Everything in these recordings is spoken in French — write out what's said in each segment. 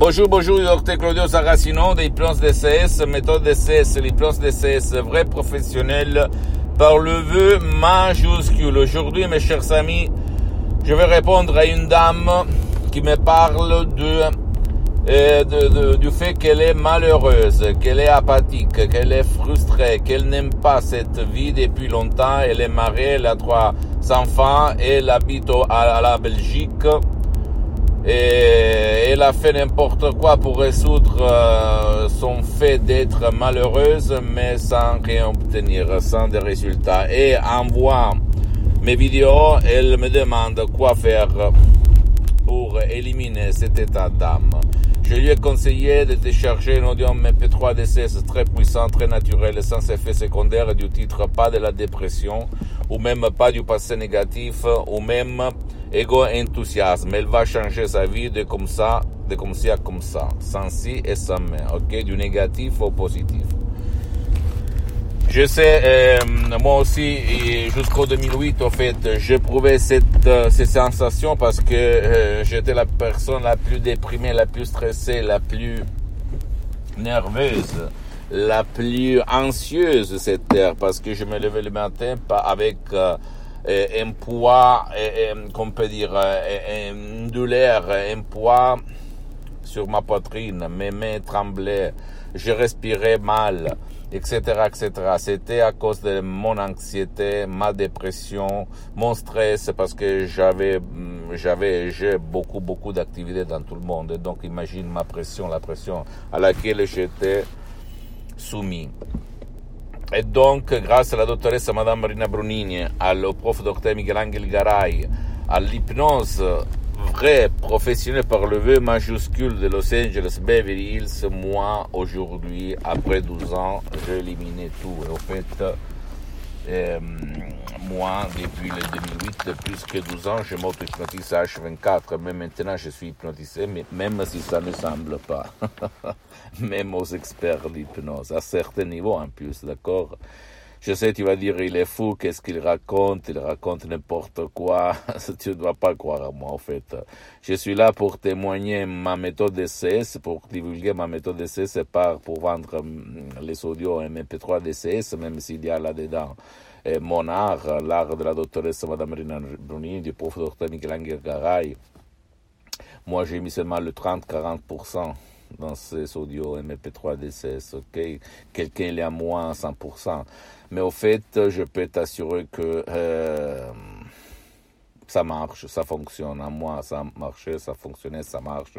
Bonjour, bonjour, docteur Claudio Saracino des plans DCS, méthode DCS, les plans DCS, vrai professionnel par le vœu majuscule. Aujourd'hui, mes chers amis, je vais répondre à une dame qui me parle de, euh, du fait qu'elle est malheureuse, qu'elle est apathique, qu'elle est frustrée, qu'elle n'aime pas cette vie depuis longtemps. Elle est mariée, elle a trois enfants, elle habite à la Belgique et elle a fait n'importe quoi pour résoudre euh, son fait d'être malheureuse, mais sans rien obtenir, sans des résultats. Et en voyant mes vidéos, elle me demande quoi faire pour éliminer cet état d'âme. Je lui ai conseillé de télécharger un audio MP3 DCS très puissant, très naturel, sans effet secondaire du titre pas de la dépression, ou même pas du passé négatif, ou même égo-enthousiasme. Elle va changer sa vie de comme ça, de comme ça à comme ça, sans si et sans mais, ok, du négatif au positif. Je sais, euh, moi aussi, jusqu'au 2008, en fait, j'éprouvais cette, euh, ces sensations parce que euh, j'étais la personne la plus déprimée, la plus stressée, la plus nerveuse, la plus anxieuse cette terre parce que je me levais le matin avec un poids, qu'on peut dire, une douleur, un poids sur ma poitrine, mes mains tremblaient, je respirais mal, etc., etc. C'était à cause de mon anxiété, ma dépression, mon stress, parce que j'avais, j'avais, j'ai beaucoup, beaucoup d'activités dans tout le monde. Donc, imagine ma pression, la pression à laquelle j'étais soumis. Et donc, grâce à la dottoressa Madame Marina Brunini, au prof docteur Miguel Angel Garay, à l'hypnose vraie professionnelle par le vœu majuscule de Los Angeles Beverly Hills, moi, aujourd'hui, après 12 ans, j'ai éliminé tout. Et au fait, euh, moi, depuis le 2008, plus que 12 ans, je m'auto-hypnotise à H24. Mais maintenant, je suis hypnotisé, mais même si ça ne semble pas. même aux experts d'hypnose, à certains niveaux en plus, d'accord? Je sais, tu vas dire, il est fou, qu'est-ce qu'il raconte Il raconte n'importe quoi. tu ne dois pas croire à moi, en fait. Je suis là pour témoigner ma méthode DCS, pour divulguer ma méthode DCS, pas pour vendre hum, les audios MP3 DCS, même s'il y a là-dedans mon art, l'art de la doctoresse Madame Rina Brunini, du prof docteur Michelangelo Garay. Moi, j'ai mis seulement le 30-40% dans ces audios MP3 DCS, ok Quelqu'un est à moins 100%. Mais au fait, je peux t'assurer que euh, ça marche, ça fonctionne. À moi, ça marchait, ça fonctionnait, ça marche.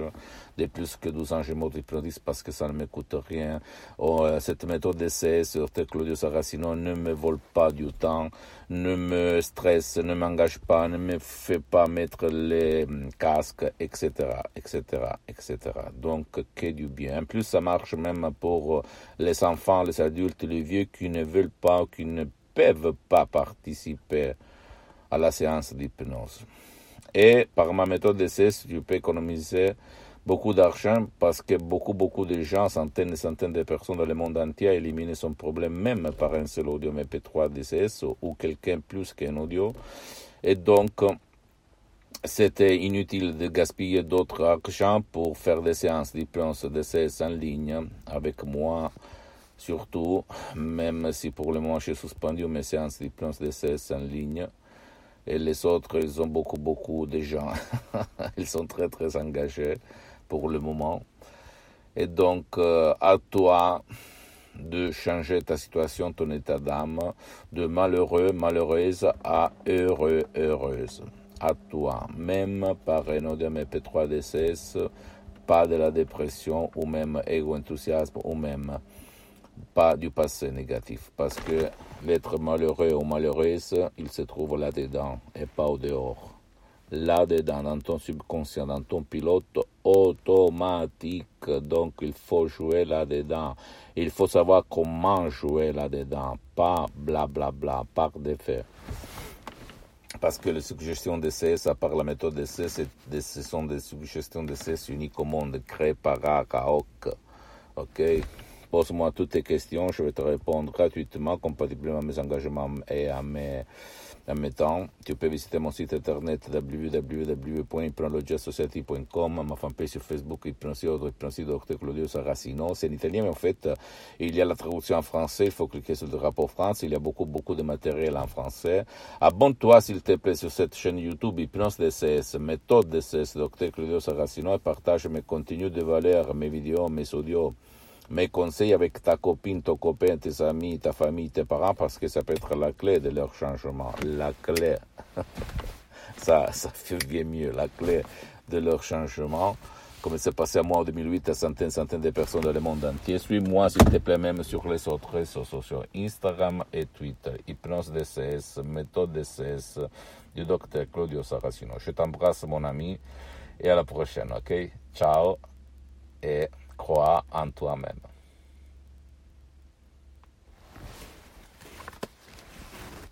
De plus que 12 ans, je m'auto-hypnotise parce que ça ne me coûte rien. Oh, euh, cette méthode d'essai sur Claudio Saracino ne me vole pas du temps, ne me stresse, ne m'engage pas, ne me fait pas mettre les hum, casques, etc., etc., etc. Donc, que du bien. En plus, ça marche même pour euh, les enfants, les adultes, les vieux qui ne veulent pas, qui ne peuvent pas participer à la séance d'hypnose. Et par ma méthode d'essai, tu peux économiser beaucoup d'argent parce que beaucoup, beaucoup de gens, centaines et centaines de personnes dans le monde entier, éliminent son problème même par un seul audio MP3 DCS ou quelqu'un plus qu'un audio. Et donc, c'était inutile de gaspiller d'autres argent pour faire des séances d'hypnose DCS en ligne avec moi. Surtout, même si pour le moment j'ai suspendu mes séances d'hypnose DCS en ligne, et les autres, ils ont beaucoup, beaucoup de gens. ils sont très, très engagés pour le moment. Et donc, euh, à toi de changer ta situation, ton état d'âme, de malheureux, malheureuse à heureux, heureuse. À toi, même par un MP3 DCS, pas de la dépression ou même égo-enthousiasme ou même pas du passé négatif, parce que l'être malheureux ou malheureuse, il se trouve là-dedans et pas au dehors. Là-dedans, dans ton subconscient, dans ton pilote automatique. Donc, il faut jouer là-dedans. Il faut savoir comment jouer là-dedans, pas blablabla, bla, bla, par défait. Parce que les suggestions d'essai, à part la méthode d'essai, ce sont des suggestions d'essai uniques au monde, créées par Akaok. Ok? Pose-moi toutes tes questions, je vais te répondre gratuitement, compatiblement à mes engagements et à mes en mettant. Tu peux visiter mon site internet www.hypnologiasociety.com, ma fanpage sur Facebook, Hypnosi Dr Claudio Saracino. C'est en italien, mais en fait, il y a la traduction en français. Il faut cliquer sur le rapport France. Il y a beaucoup, beaucoup de matériel en français. Abonne-toi, s'il te plaît, sur cette chaîne YouTube Hypnose DCS, méthode DCS, Dr Claudio Saracino, et partage mes contenus de valeur, mes vidéos, mes audios mes conseils avec ta copine, ton copain, tes amis, ta famille, tes parents, parce que ça peut être la clé de leur changement. La clé. ça, ça fait bien mieux. La clé de leur changement. Comme c'est passé à moi en 2008 à centaines, centaines de personnes dans le monde entier. Suis-moi, s'il te plaît, même sur les autres réseaux sociaux, Instagram et Twitter. Hypnose DCS, méthode DCS du docteur Claudio Saracino. Je t'embrasse, mon ami, et à la prochaine, ok? Ciao et crois en toi-même.